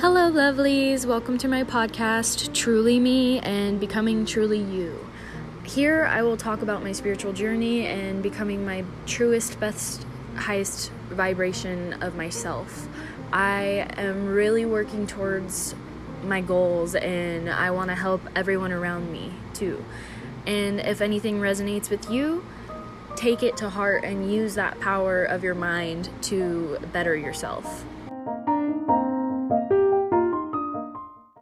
Hello, lovelies. Welcome to my podcast, Truly Me and Becoming Truly You. Here, I will talk about my spiritual journey and becoming my truest, best, highest vibration of myself. I am really working towards my goals and I want to help everyone around me too. And if anything resonates with you, take it to heart and use that power of your mind to better yourself.